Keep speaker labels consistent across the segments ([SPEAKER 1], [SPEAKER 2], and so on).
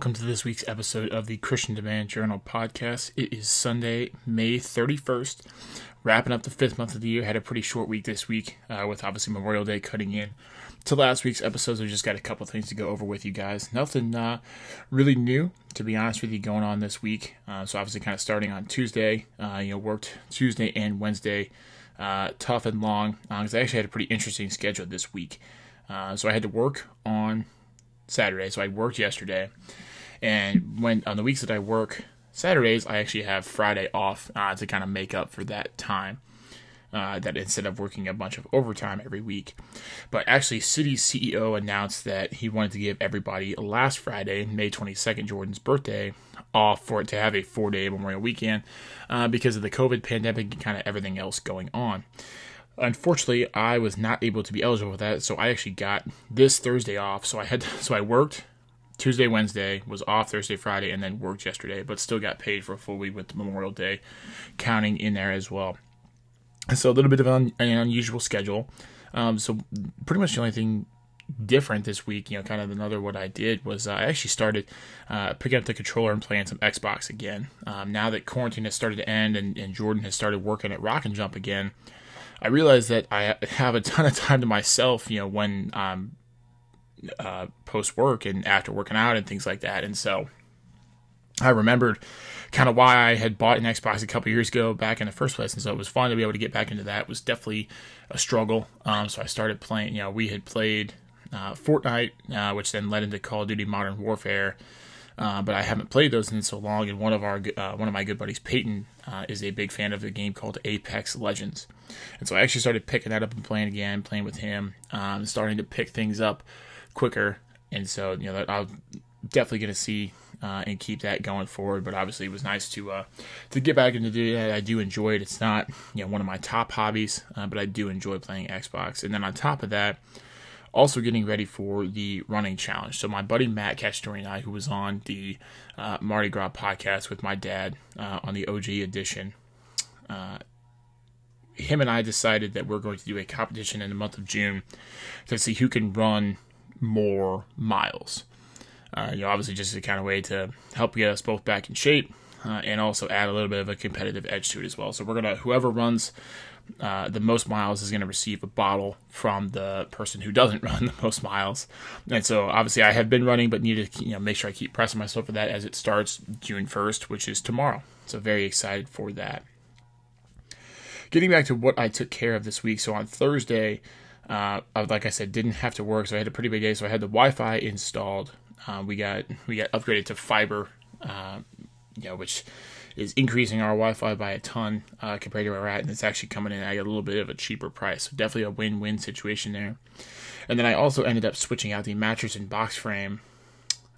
[SPEAKER 1] welcome to this week's episode of the Christian Demand Journal podcast. It is Sunday, May 31st, wrapping up the fifth month of the year. Had a pretty short week this week, uh, with obviously Memorial Day cutting in to last week's episodes. We just got a couple things to go over with you guys. Nothing uh, really new, to be honest with you, going on this week. Uh, so obviously, kind of starting on Tuesday. Uh, you know, worked Tuesday and Wednesday, uh, tough and long, because I actually had a pretty interesting schedule this week. so I had to work on Saturday. So I worked yesterday, and when on the weeks that I work Saturdays, I actually have Friday off uh, to kind of make up for that time. Uh, that instead of working a bunch of overtime every week. But actually, City CEO announced that he wanted to give everybody last Friday, May 22nd, Jordan's birthday, off for it to have a four day Memorial weekend uh, because of the COVID pandemic and kind of everything else going on. Unfortunately, I was not able to be eligible for that, so I actually got this Thursday off. So I had to, so I worked Tuesday, Wednesday, was off Thursday, Friday, and then worked yesterday, but still got paid for a full week with Memorial Day counting in there as well. So a little bit of an, unusual schedule. Um, so pretty much the only thing different this week, you know, kind of another what I did was uh, I actually started uh, picking up the controller and playing some Xbox again. Um, now that quarantine has started to end and, and Jordan has started working at Rock and Jump again, I realized that I have a ton of time to myself, you know, when um, uh, post work and after working out and things like that. And so I remembered kind of why I had bought an Xbox a couple years ago back in the first place. And so it was fun to be able to get back into that. It was definitely a struggle. Um, so I started playing, you know, we had played uh, Fortnite, uh, which then led into Call of Duty Modern Warfare. Uh, but I haven't played those in so long. And one of our uh, one of my good buddies, Peyton, uh, is a big fan of a game called Apex Legends, and so I actually started picking that up and playing again, playing with him, um, starting to pick things up quicker. And so you know, I'm definitely going to see uh, and keep that going forward. But obviously, it was nice to uh, to get back into doing that. I do enjoy it. It's not you know one of my top hobbies, uh, but I do enjoy playing Xbox. And then on top of that also getting ready for the running challenge. So my buddy Matt Cashtori and I, who was on the uh, Mardi Gras podcast with my dad uh, on the OG edition, uh, him and I decided that we're going to do a competition in the month of June to see who can run more miles. Uh, you know, obviously just a kind of way to help get us both back in shape. Uh, and also add a little bit of a competitive edge to it as well. So we're gonna whoever runs uh, the most miles is to receive a bottle from the person who doesn't run the most miles. And so obviously I have been running, but need to you know make sure I keep pressing myself for that as it starts June 1st, which is tomorrow. So very excited for that. Getting back to what I took care of this week. So on Thursday, uh, like I said, didn't have to work, so I had a pretty big day. So I had the Wi-Fi installed. Uh, we got we got upgraded to fiber, uh, you know, which is increasing our Wi-Fi by a ton uh, compared to where we're at, and it's actually coming in at a little bit of a cheaper price. So definitely a win-win situation there. And then I also ended up switching out the mattress and box frame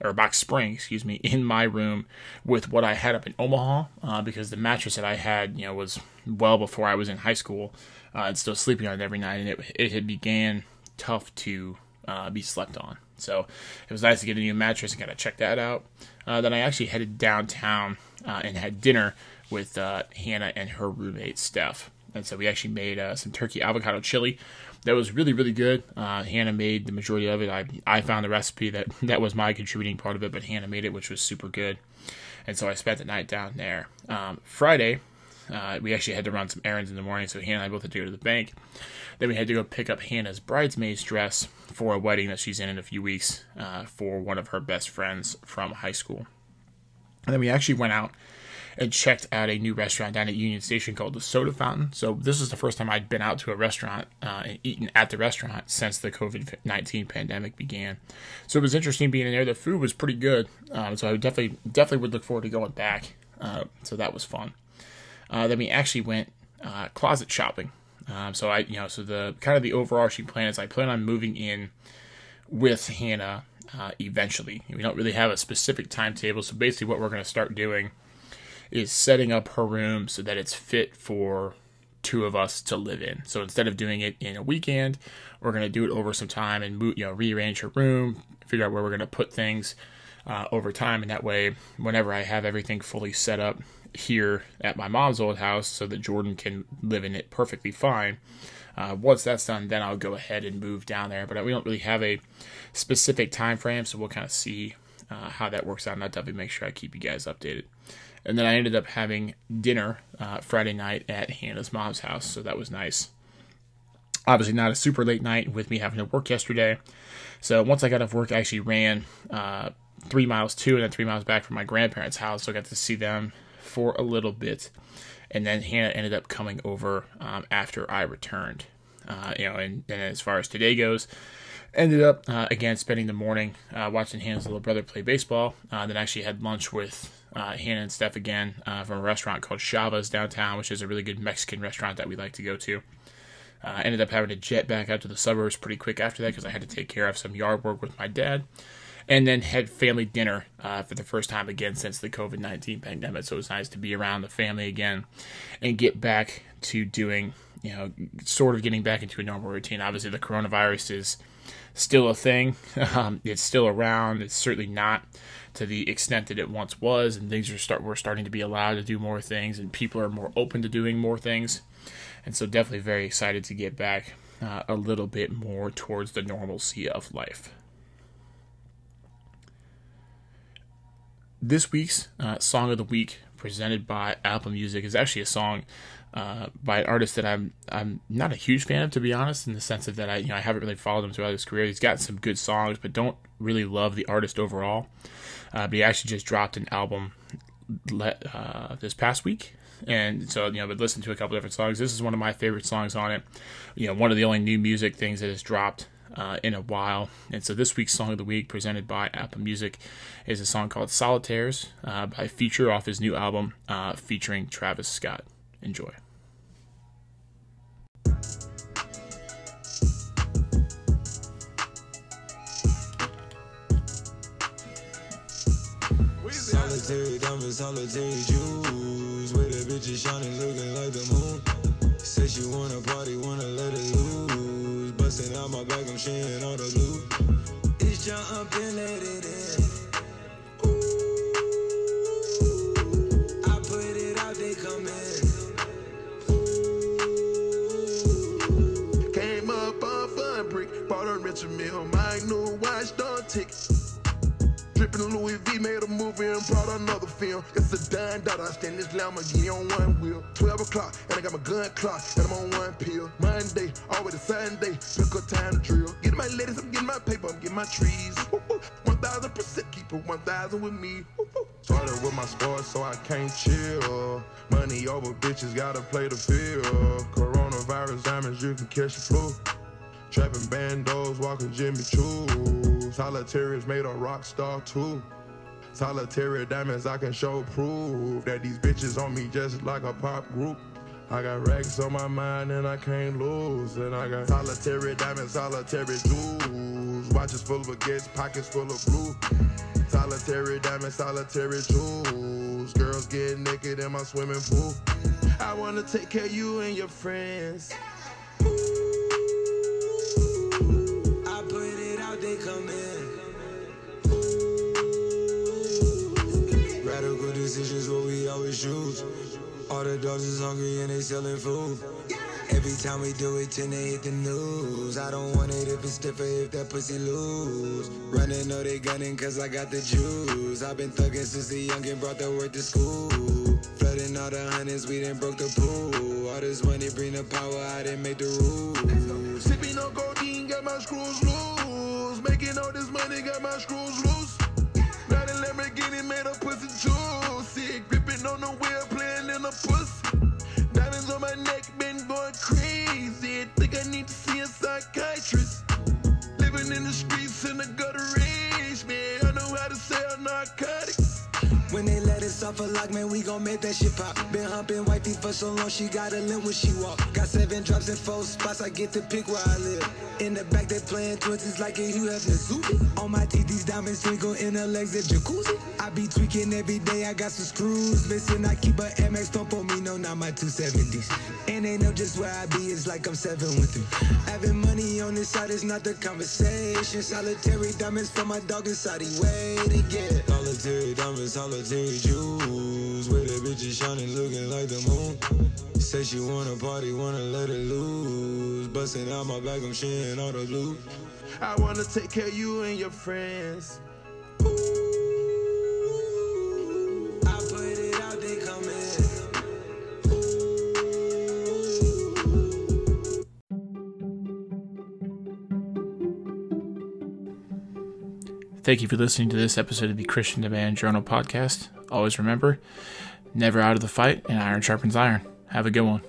[SPEAKER 1] or box spring, excuse me, in my room with what I had up in Omaha uh, because the mattress that I had, you know, was well before I was in high school uh, and still sleeping on it every night, and it it had began tough to uh, be slept on. So it was nice to get a new mattress and kind of check that out. Uh, then I actually headed downtown uh, and had dinner with uh, Hannah and her roommate Steph. And so we actually made uh, some turkey avocado chili. That was really, really good. Hannah made the majority of it. I, I found the recipe that that was my contributing part of it, but Hannah made it, which was super good. And so I spent the night down there. Um, Friday, uh, we actually had to run some errands in the morning, so Hannah and I both had to go to the bank. Then we had to go pick up Hannah's bridesmaid's dress for a wedding that she's in in a few weeks uh, for one of her best friends from high school. And then we actually went out and checked out a new restaurant down at Union Station called the Soda Fountain. So this is the first time I'd been out to a restaurant uh, and eaten at the restaurant since the COVID nineteen pandemic began. So it was interesting being in there. The food was pretty good, um, so I definitely definitely would look forward to going back. Uh, so that was fun. Uh, then we actually went uh, closet shopping. Um, so I, you know, so the kind of the overarching plan is I plan on moving in with Hannah uh, eventually. We don't really have a specific timetable, so basically what we're going to start doing is setting up her room so that it's fit for two of us to live in. So instead of doing it in a weekend, we're going to do it over some time and move, you know, rearrange her room, figure out where we're going to put things uh, over time, and that way, whenever I have everything fully set up here at my mom's old house, so that Jordan can live in it perfectly fine uh, once that's done, then I'll go ahead and move down there. But we don't really have a specific time frame, so we'll kind of see uh, how that works out, and I'll definitely make sure I keep you guys updated. And then I ended up having dinner uh, Friday night at Hannah's mom's house, so that was nice. Obviously, not a super late night with me having to work yesterday. So once I got off work, I actually ran uh, three miles to and then three miles back from my grandparents' house, so I got to see them for a little bit. And then Hannah ended up coming over um, after I returned. Uh, you know, and, and as far as today goes, ended up uh, again spending the morning uh, watching Hannah's little brother play baseball. Uh, then actually had lunch with uh, Hannah and Steph again uh, from a restaurant called Chava's downtown, which is a really good Mexican restaurant that we like to go to. Uh, ended up having to jet back out to the suburbs pretty quick after that because I had to take care of some yard work with my dad. And then had family dinner for the first time again since the COVID 19 pandemic. So it was nice to be around the family again and get back to doing, you know, sort of getting back into a normal routine. Obviously, the coronavirus is still a thing. Um, it's still around. It's certainly not to the extent that it once was, and things are start we're starting to be allowed to do more things, and people are more open to doing more things, and so definitely very excited to get back uh, a little bit more towards the normalcy of life. This week's uh, song of the week, presented by Apple Music, is actually a song uh, by an artist that I'm I'm not a huge fan of, to be honest, in the sense of that I you know I haven't really followed him throughout his career. He's got some good songs, but don't really love the artist overall. Uh, but he actually just dropped an album let, uh, this past week, and so you know, but listen to a couple different songs. This is one of my favorite songs on it. You know, one of the only new music things that has dropped uh, in a while. And so this week's song of the week, presented by Apple Music, is a song called "Solitaires" uh, by Future off his new album uh, featuring Travis Scott. Enjoy. Solitary diamonds, solitary jewels. With a bitch shining, looking like the moon. Says she wanna party, wanna let it loose. Busting out my back, I'm sharing all the loot. It's jump and let it I put it out they come in.
[SPEAKER 2] Came up on fabric Paught on Richard Mille, my new watch don't tick. Drippin' Louis V made a movie and brought another film. It's a dime dollar. I stand this Lamborghini on one wheel. 12 o'clock, and I got my gun clock, and I'm on one pill. Monday, always Sunday, pick a time to drill. Get my ladies, I'm getting my paper, I'm getting my trees. 1000% keep it 1000 with me. Started with my sports, so I can't chill. Money over bitches, gotta play the field. Coronavirus diamonds, you can catch the flu. Trapping bandos, walking Jimmy Choo. Solitaires made a rock star too. Solitary diamonds, I can show proof that these bitches on me just like a pop group. I got racks on my mind and I can't lose. And I got solitary diamonds, solitary jewels. Watches full of baguettes, pockets full of blue. Solitary diamonds, solitary jewels. Girls get naked in my swimming pool. I wanna take care of you and your friends. The dogs is hungry and they selling food. Every time we do it, tend to hit the news. I don't want it if it's stiffer, if that pussy loose. Running, know they gunning, cause I got the juice. I've been thugging since the youngin' brought the word to school. Flooding all the hundreds, we done broke the pool. All this money bring the power, I didn't make the rules. Sipping on codeine, got my screws loose. Making all this money, got my screws loose. Got a Lamborghini, made a pussy going it suffer like, man, we gon' make that shit pop. Been humping wifey for so long, she got a limp when she walk. Got seven drops in four spots, I get to pick where I live. In the back, they playing twenties like a Hefner On my teeth, these diamonds twinkle in her legs, at jacuzzi. I be tweaking every day, I got some screws missing. I keep a MX, don't for me, no, not my 270s. And they know just where I be, it's like I'm seven with them. Having money on this side is not the conversation. Solitary diamonds for my dog inside, he waiting, yeah. Solitary diamonds, solitary jewels. Where a bitch is shining, looking like the moon. Say she wanna party, wanna let it loose. Busting out my back, I'm sharing all the loot. I wanna take care of you and your friends.
[SPEAKER 1] Thank you for listening to this episode of the Christian Demand Journal podcast. Always remember, never out of the fight, and iron sharpens iron. Have a good one.